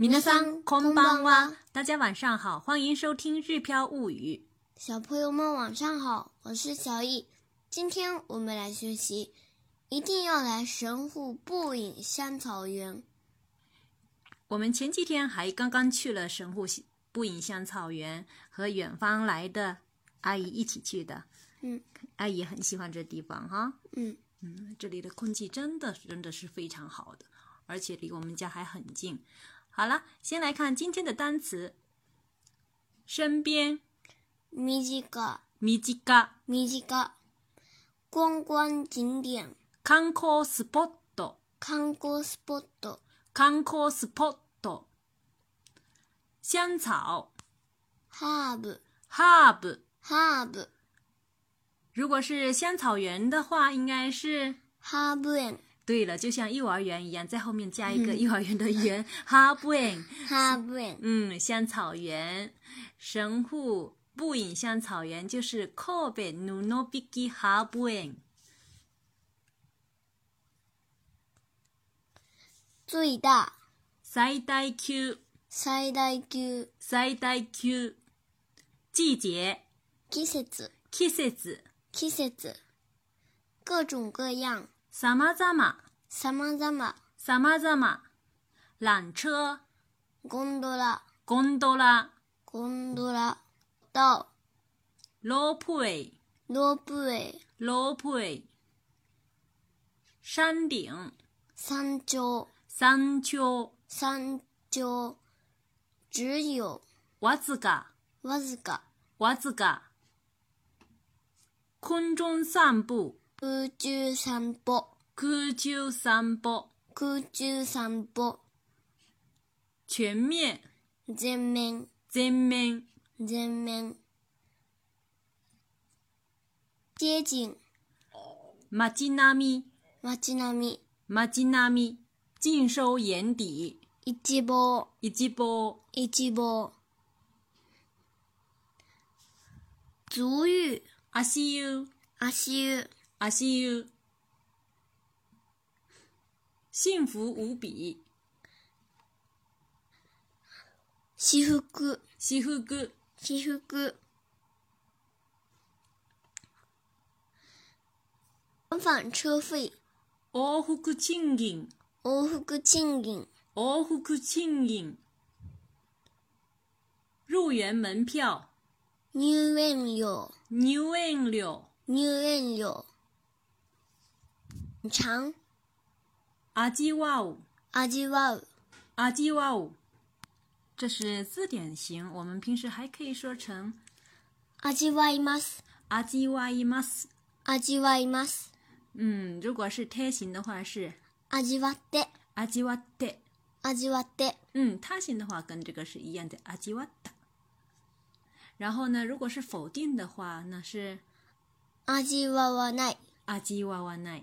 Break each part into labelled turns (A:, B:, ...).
A: ん、こん空ん哇，大家晚上好，欢迎收听《日飘物语》。
B: 小朋友们晚上好，我是小易。今天我们来学习，一定要来神户步影香草园。
A: 我们前几天还刚刚去了神户步影香草园，和远方来的阿姨一起去的。
B: 嗯，
A: 阿姨很喜欢这地方哈。
B: 嗯
A: 嗯，这里的空气真的真的是非常好的，而且离我们家还很近。好了，先来看今天的单词。身边，
B: 近，
A: 近，
B: 近，近，观光景点，
A: 观光景点，
B: 观光景点，
A: 观光景点，香草
B: ，hub，hub，hub，
A: 如果是香草园的话，应该是
B: ，haben。
A: 对了，就像幼儿园一样，在后面加一个幼儿园的“园 h
B: a r b n h a r b n
A: 嗯，像草原，神户步影像草原就是 kobe nuno bigi h a r b n
B: 最大，
A: 最大級，
B: 最大級，
A: 最大級，季节，
B: 季節，
A: 季節，
B: 各种各样。
A: さまざま、
B: さまざま、
A: さまざま，缆车、
B: ゴンドラ、
A: ゴンドラ、
B: ゴンドラ，到
A: ロープウェイ、
B: ロープウェイ、
A: ロープウェイ，山顶
B: 山頂、
A: 山頂、
B: 山頂，只有
A: わずか、
B: わずか、
A: わずか，空中散步。
B: 空中散歩
A: 空中散歩
B: 空中散歩
A: 全面，
B: 全面，
A: 全面，
B: 全面。街近，
A: 街並，み
B: 街並，み
A: 街並，み尽收眼底。
B: 一望，
A: 一望，
B: 一望。足浴，
A: 足修，
B: 足修。
A: 阿西，幸福无比。
B: 西福，
A: 始福，
B: 始福。往返车费。
A: 往返车费。
B: 往
A: 返车费。入园门票。
B: New entry。New
A: e n y
B: New e y 长，
A: 阿じわう，
B: 阿じわう，
A: 阿じわう。这是字典型，我们平时还可以说成
B: 阿じわ伊ま斯，
A: 阿じわ伊ま斯，
B: 阿じわ伊ま斯。
A: 嗯，如果是贴形的话是
B: 阿じわっ阿
A: あ哇わ阿て，
B: 哇じわって。
A: 嗯，他形的话跟这个是一样的阿じわっ然后呢，如果是否定的话，那是
B: 阿じわ
A: わ
B: 奈，阿あ哇
A: わわ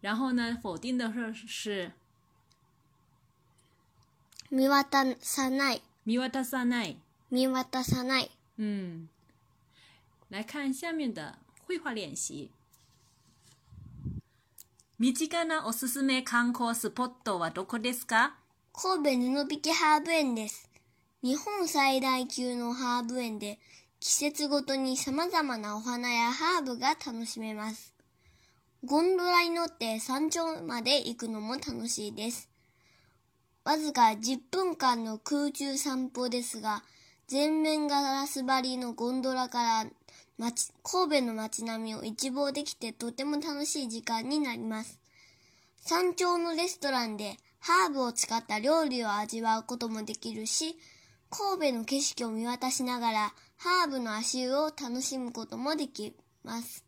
A: 然后呢，否定的是
B: 見渡さない。
A: 見渡さない。
B: 見渡さない。
A: 嗯，来看下面的绘画练习。身近なおすすめ観光スポットはどこですか
B: 神戸布引ハーブ園です。日本最大級のハーブ園で季節ごとにさまざまなお花やハーブが楽しめます。ゴンドラに乗って山頂まで行くのも楽しいです。わずか10分間の空中散歩ですが、全面ガラス張りのゴンドラから神戸の街並みを一望できてとても楽しい時間になります。山頂のレストランでハーブを使った料理を味わうこともできるし、神戸の景色を見渡しながらハーブの足湯を楽しむこともできます。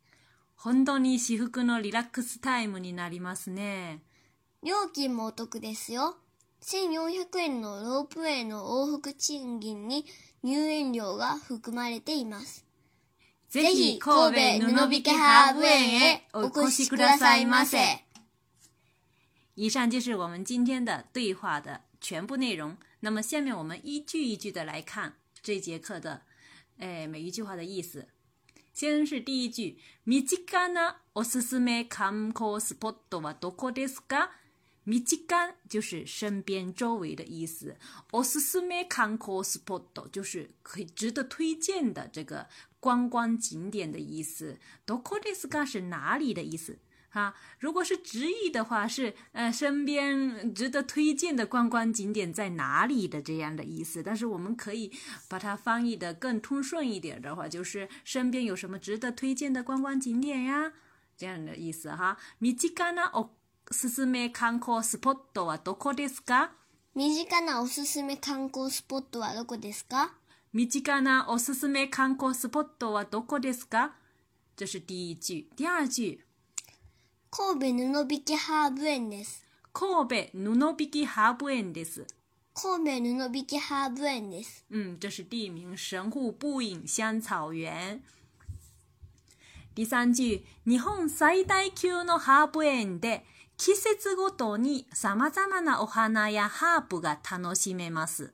A: 本当に至福のリラックスタイムになりますね。
B: 料金もお得ですよ。1400円のロープウェイの往復賃金に入園料が含まれています。
A: ぜひ神戸布引ハーブ園へお越しくださいませ。以上就是我们今天的对话的全部内容。那么下面我们一句一句的来看这节课的，诶、哎、每一句话的意思。先是第一句，「近なおすすめ観光スポットはどこですか」，「近就是身边周围的意思，「おすすめ観光スポット」就是可以值得推荐的这个观光景点的意思，「どこですか」是哪里的意思。啊，如果是直译的话，是呃，身边值得推荐的观光景点在哪里的这样的意思。但是我们可以把它翻译的更通顺一点的话，就是身边有什么值得推荐的观光景点呀这样的意思哈。近なおすすめ観光スポットはどこですか？
B: 近なおすすめ観光スポットはどこですか？
A: 近なおすすめ観光スポットはどこですか？这是第一句，第二句。
B: 神戸布引ハーブ園です。
A: 神戸布引ハーブ園です。
B: 神戸布引ハーブ園です。
A: 嗯，这是地名神户布引香草園。第三句、日本最大級のハーブ園で、季節ごとに様々なお花やハーブが楽しめます。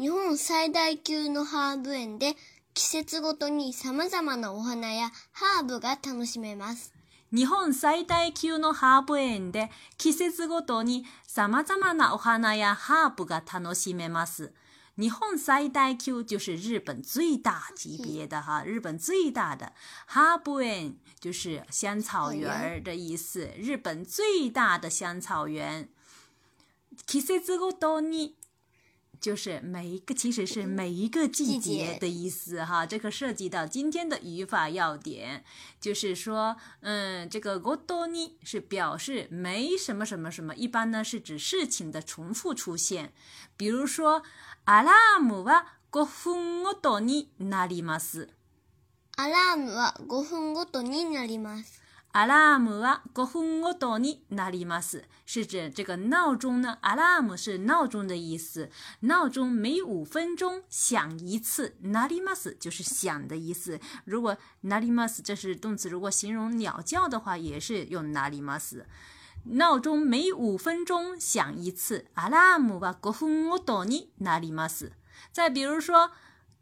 B: 日本最大級のハーブ園で、季節ごとに様々なお花やハーブが楽しめます。
A: 日本最大級のハーブ園で季節ごとに様々なお花やハーブが楽しめます。日本最大級就是日本最大级别的哈，日本最大的哈布園就是香草园的意思，日本最大的香草园。季節ごとに就是每一个，其实是每一个季
B: 节
A: 的意思哈。这个涉及到今天的语法要点，就是说，嗯，这个ごとり是表示没什么什么什么，一般呢是指事情的重复出现。比如说，阿拉姆ムは五分ごとになります。
B: アラームは五分ごとになります。
A: 阿拉姆 r m 吧，过后我到你哪里吗？是是指这个闹钟呢阿拉姆是闹钟的意思。闹钟每五分钟响一次，哪里吗？是就是响的意思。如果哪里吗？是这是动词。如果形容鸟叫的话，也是用哪里吗？是闹钟每五分钟响一次。阿拉姆 r m 吧，过后我到你哪里吗？是再比如说，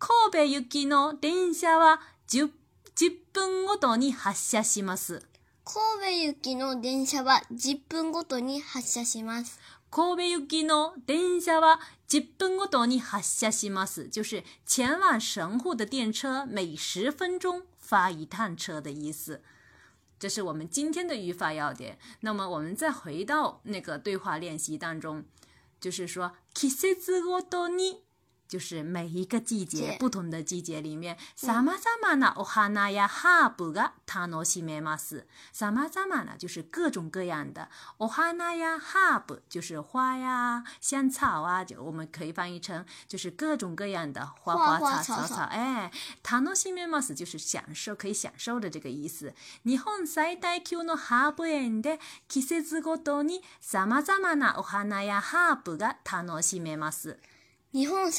A: 神户行きの電車は十十分ごとに発車します。
B: 神戸行きの電車は10分ごとに発車します。
A: 神戸行きの電車は10分ごとに発車します。就是前往神户的車は每10分钟发一趟车的意思。这是我们今天的语法要点。那么我们再回到那个对话练习当中，就是说季節ごとに就是每一个季节，不同的季节里面，さまざまなお花やハーブが楽しめます。さまざまな就是各种各样的，お花やハーブ就是花呀、香草啊，就我们可以翻译成就是各种各样的花
B: 花草草。
A: 哎，楽しめます就是享受，可以享受的这个意思。日本三大気候のハーブ園で季節ごとにさま
B: ざまなお花やハーブが楽しめます。
A: 就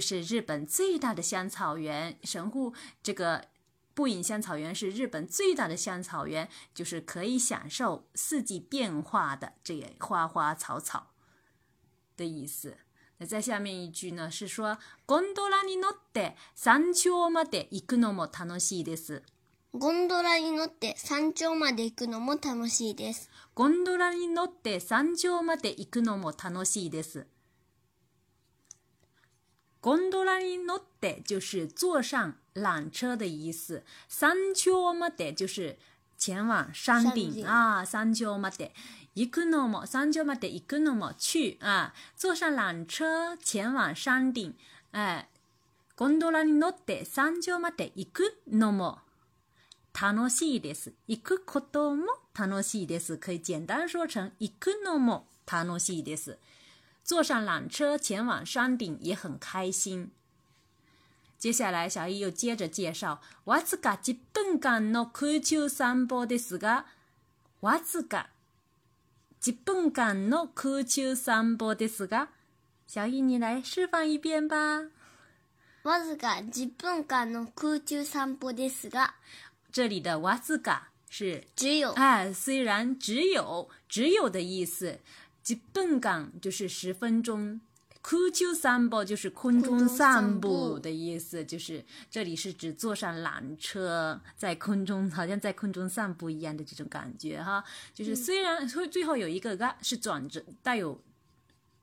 A: 是日本最大的香草园，神户这个布隐香草园是日本最大的香草园，就是可以享受四季变化的这些花花草草的意思。那再下面一句呢，是说“ゴンドラに乗って山頂まで行くのも楽しいです”。
B: ゴンドラに乗って山頂まで行くのも楽しいです。
A: ゴンドラに乗って山頂まで行くのも楽しいです。ゴンドラに乗って就是坐上缆车的意思。山頂まで就是前往山顶啊，山頂まで行くのも山頂まで行くのも去啊，坐上缆车前往山顶。哎、呃，ゴンドラに乗って山頂まで行くのも。楽しいです。行くことも楽しいです。可以简单说成行くのも楽しいです。坐上缆车前往山顶也很开心。接下来，小易又接着介绍わずか十分間の空中散歩ですが。わずか十分間の空中散歩ですが，小易你来示范一遍吧。
B: わずか十分間の空中散歩ですが。
A: 这里的瓦斯嘎是
B: 只有，
A: 哎，虽然只有“只有”的意思。基本港就是十分钟 k u 散步 o s 就是空中散步的意思，就是这里是指坐上缆车，在空中好像在空中散步一样的这种感觉哈。就是虽然会最后有一个是转折，带有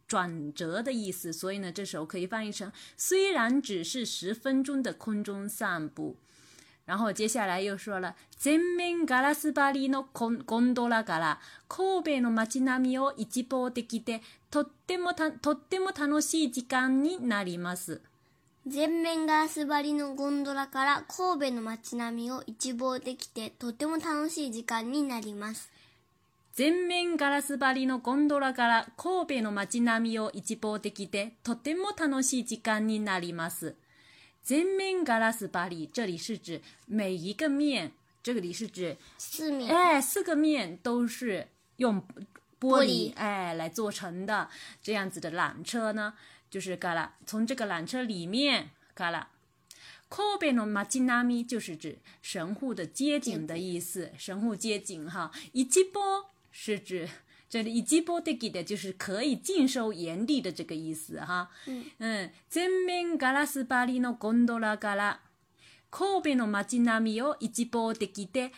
A: 转折的意思，所以呢，这时候可以翻译成虽然只是十分钟的空中散步。然后接下来又说了，全面ガラス張りのゴンドラから神戸の街並みを一望できて、とってもとっても楽しい時間になります。
B: 全面ガラス張りのゴンドラから神戸の街並みを一望できて、とても楽しい時間になります。
A: 全面ガラス張りのゴンドラから神戸の街並みを一望できて、とても楽しい時間になります。透面 g ラ a s s 这里是指每一个面，这里是指
B: 四面，
A: 哎，四个面都是用玻璃哎来做成的。这样子的缆车呢，就是嘎啦。从这个缆车里面，嘎啦。Kobe no m a i n a m i 就是指神户的街景的意思，神户街景哈。一 c 波是指。这里一波得给的就是可以尽收眼底的这个意思哈。嗯嗯，前面ガラスパリのゴンドラガラ、后边のマチナミを一玻得给的、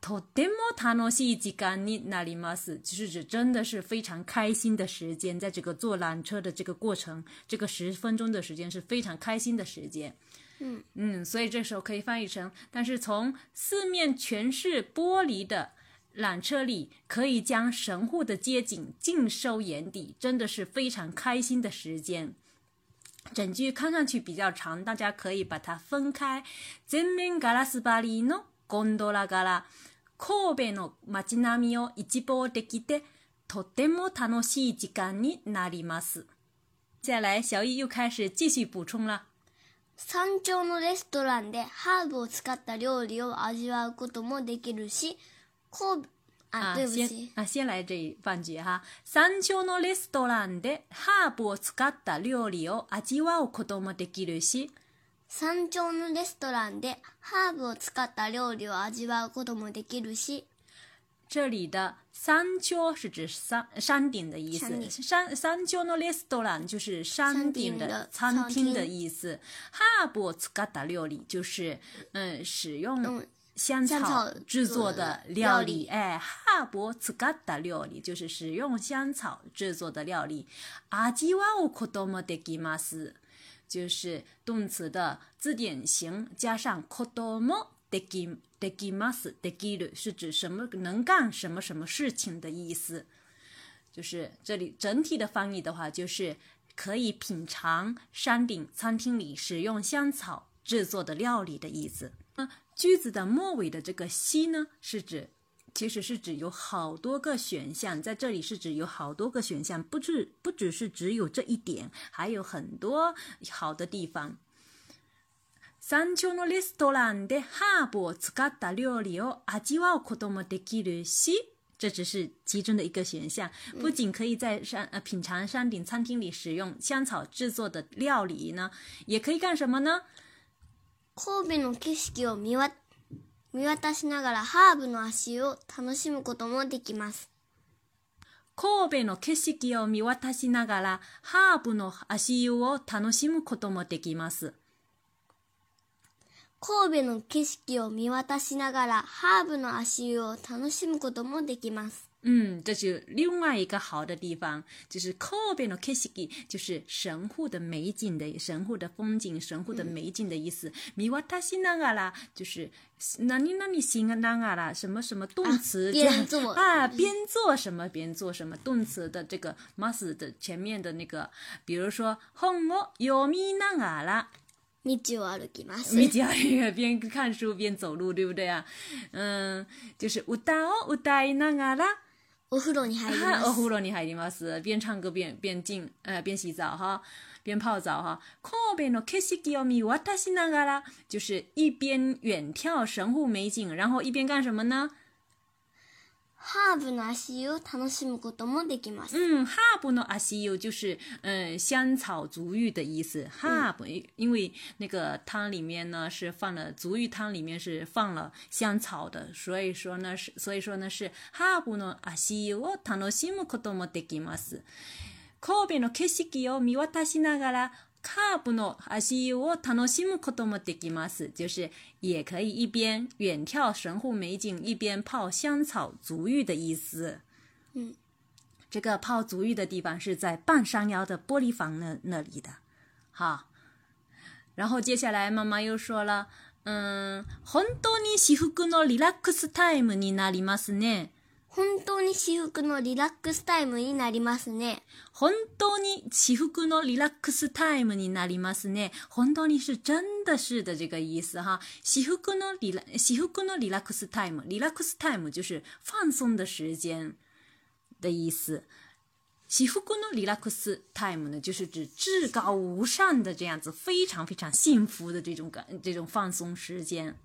A: とても楽しい時間になります，就是指真的是非常开心的时间，在这个坐缆车的这个过程，这个十分钟的时间是非常开心的时间。
B: 嗯
A: 嗯，所以这时候可以翻译成，但是从四面全是玻璃的。缆车里可以将神户的街景尽收眼底，真的是非常开心的时间。整句看上去比较长，大家可以把它分开。再来，小易又开始继续补充了。
B: 山頂のレストランでハーブを使った料理を味わうこともできるし。神
A: あ、あ、先来这番句哈。山頂のレストランでハーブを使った料理を味わうこともできるし、
B: 山頂のレストランでハーブを使った料理を味わうこともできるし、
A: 这里的山丘是指山山顶的意思，山山丘のレストラン就是山顶的餐厅的意思。哈布斯卡达料理就是嗯使用香草制作的料理，哎哈伯 b o 达料理就是使用香草制作的料理。ajiwa 多 o d o 马斯就是动词的字典型加上 k 多 d o m o deki d 是指什么能干什么什么事情的意思。就是这里整体的翻译的话，就是可以品尝山顶餐厅里使用香草制作的料理的意思。句子的末尾的这个“西”呢，是指其实是指有好多个选项，在这里是指有好多个选项，不是不只是只有这一点，还有很多好的地方。这只是其中的一个选项，不仅可以在山呃品尝山顶餐厅里使用香草制作的料理呢，也可以干什么呢？
B: 神戸の景色を見渡しながらハーブの足湯を楽しむこともできます。
A: 神戸の景色を見渡しながらハーブの足湯を楽しむこともできます。
B: 神戸の景色を見渡しながらハーブの足湯を楽しむこともできます。
A: 嗯，这是另外一个好的地方，就是 k o b kisiki，就是神户的美景的，神户的风景，神户的美景的意思。Miwata ni naga la，就是那你那你行啊，naga la，什么什么动词，
B: 边做
A: 啊边做什么边做什么动词的这个 m a s 的前面的那个，比如说 honto o n
B: g a l a i a
A: a 你边看书边走路，对不对啊？嗯，就是
B: udai udai naga la。哦，す。
A: 哦，呼呂に入ります。边唱歌边边浸，呃，边洗澡哈，边泡澡哈。就是一边远眺神户美景，然后一边干什么呢？
B: ハーブの足湯を楽しむこともできます。
A: うん、ハーブの足湯就是嗯香草足浴的意思。ハーブ、因为那个汤里面呢是放了足浴汤里面是放了香草的，所以说呢是所以说呢是ハーブの足湯を楽しむこともできます。神戸の景色を見渡しながらカブノアシウタノシムクドモデキマス，就是也可以一边远眺神户美景，一边泡香草足浴的意思。
B: 嗯，
A: 这个泡足浴的地方是在半山腰的玻璃房那那里的。好，然后接下来妈妈又说了，嗯，本当に幸福のリラックスタイムになりますね。
B: 本当に至福のリラックスタイムになりますね。
A: 本当に至福のリラックスタイムになりますね。本当に是真的是的这个意思哈。私服のリラ私服のリラックスタイム，リラックスタイム就是放松的时间的意思。私服のリラックスタイムは就是指至高无上的这样子，非常非常幸福的这种感，这种放松时间。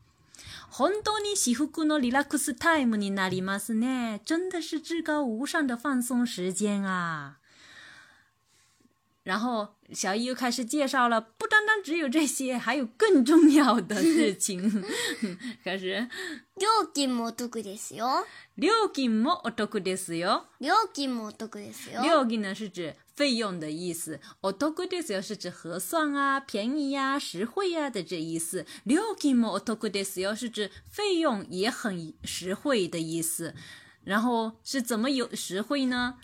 A: 本当に至福のリラックスタイムになりますね。真的是至高无上的放送时间啊！然后小易又开始介绍了，不单单只有这些，还有更重要的事情。开 始，
B: 料金もお得ですよ。
A: 料金もお得ですよ。
B: 料金もお得ですよ。
A: 料金呢是指费用的意思。お得ですよ是指合算啊、便宜呀、啊、实惠呀、啊、的这意思。料金もお得ですよ是指费用也很实惠的意思。然后是怎么有实惠呢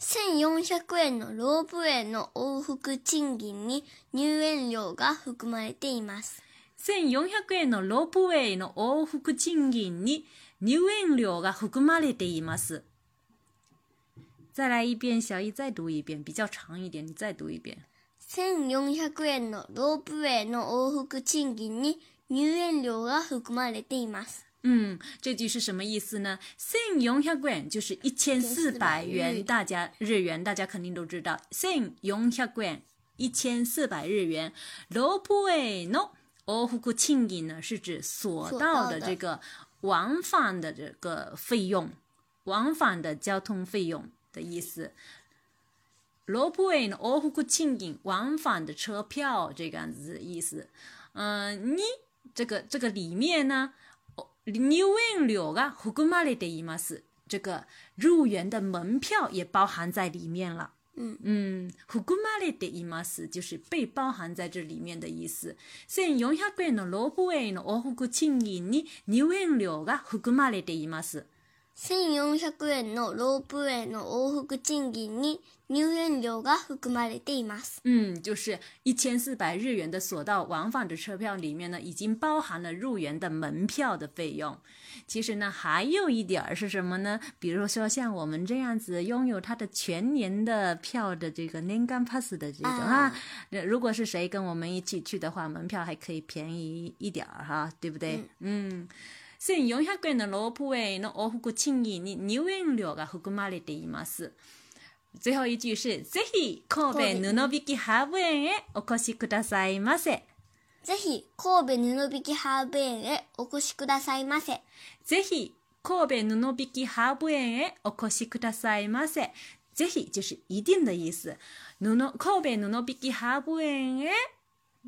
B: ？1400円のロープウェイの往復賃金に入園料が含まれています。
A: 1400円のロープウェイの往復賃金に入園料が含まれています。再来一遍，小易再读一遍，比较长一点，你再读一遍。
B: 千四百円のロープウェイの往復チケに入園料が含まれています。
A: 嗯，这句是什么意思呢？千四百円就是一千四百元，大家日元大家肯定都知道。千四百円，一千四百日元。ロープウェイの往復チケ呢是指所
B: 到的
A: 这个往返的这个费用，往返的交通费用。的意思，ロープウェイの往復往返的车票这个样子的意思。嗯，你这个这个里面呢，入園料が含まれています。这个入园的门票也包含在里面了。
B: 嗯
A: 嗯，含まれています就是被包含在这里面的意思。千四百円のロープウェイの往復切引に入園料が含まれています。
B: 1400円のロープウェイの往復チッギに入園料が含まれています。
A: 嗯，就是1400日元的索道往返的车票里面呢，已经包含了入园的门票的费用。其实呢，还有一点儿是什么呢？比如说像我们这样子拥有它的全年的票的这个年卡 pass 的这种啊，如果是谁跟我们一起去的话，门票还可以便宜一点儿哈，对不对？嗯。1400円のロープウェイの往復賃金に入園料が含まれています。最後一句是、ぜひ神戸布引ハーブ園へお越しくださいませ。
B: ぜひ神戸布引ハーブ園へお越しくださいませ。
A: ぜひ神戸布引ハーブ園へお越しくださいませ。ぜひ就是一定的意思。布神戸布引ハーブ園へ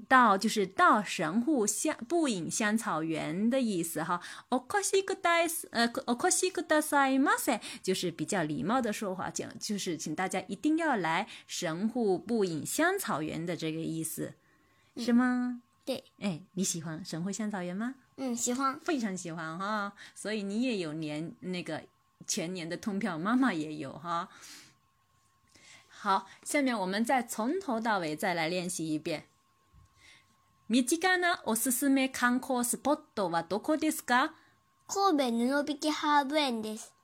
A: 到就是到神户香步影香草园的意思哈，おかしくだい、呃、おかしくだい、就是比较礼貌的说话，讲就是请大家一定要来神户步影香草园的这个意思，是吗？
B: 对，
A: 哎，你喜欢神户香草园吗？
B: 嗯，喜欢，
A: 非常喜欢哈，所以你也有年那个全年的通票，妈妈也有哈。好，下面我们再从头到尾再来练习一遍。身近なおすすめ観光スポットはどこですか
B: 神戸布引ハーブ園です。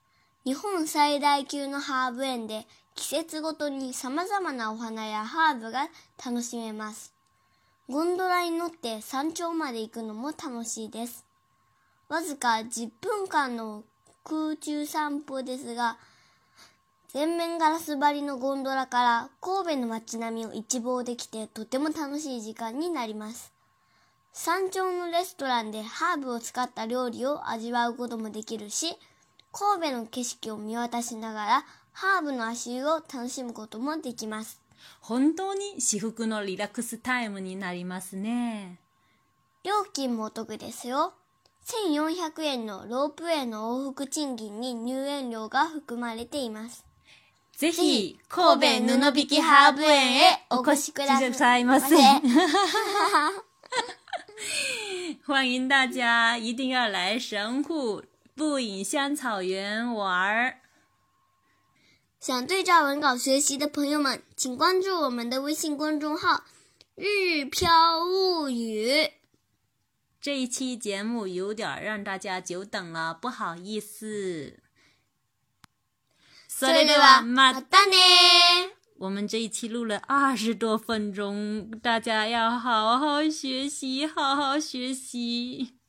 B: 日本最大級のハーブ園で季節ごとに様々なお花やハーブが楽しめます。ゴンドラに乗って山頂まで行くのも楽しいです。わずか10分間の空中散歩ですが、全面ガラス張りのゴンドラから神戸の街並みを一望できてとても楽しい時間になります。山頂のレストランでハーブを使った料理を味わうこともできるし、神戸の景色を見渡しながらハーブの足湯を楽しむこともできます。
A: 本当に至福のリラックスタイムになりますね。
B: 料金もお得ですよ。1400円のロープウェイの往復賃金に入園料が含まれています。
A: ぜひ神户布引香草园へお越しくださいませ。欢迎大家一定要来神户布引香草园玩儿。
B: 想对照文稿学习的朋友们，请关注我们的微信公众号“日飘物语”。
A: 这一期节目有点让大家久等了，不好意思。
B: 所以的
A: 话，
B: 马达呢？
A: 我们这一期录了二十多分钟，大家要好好学习，好好学习。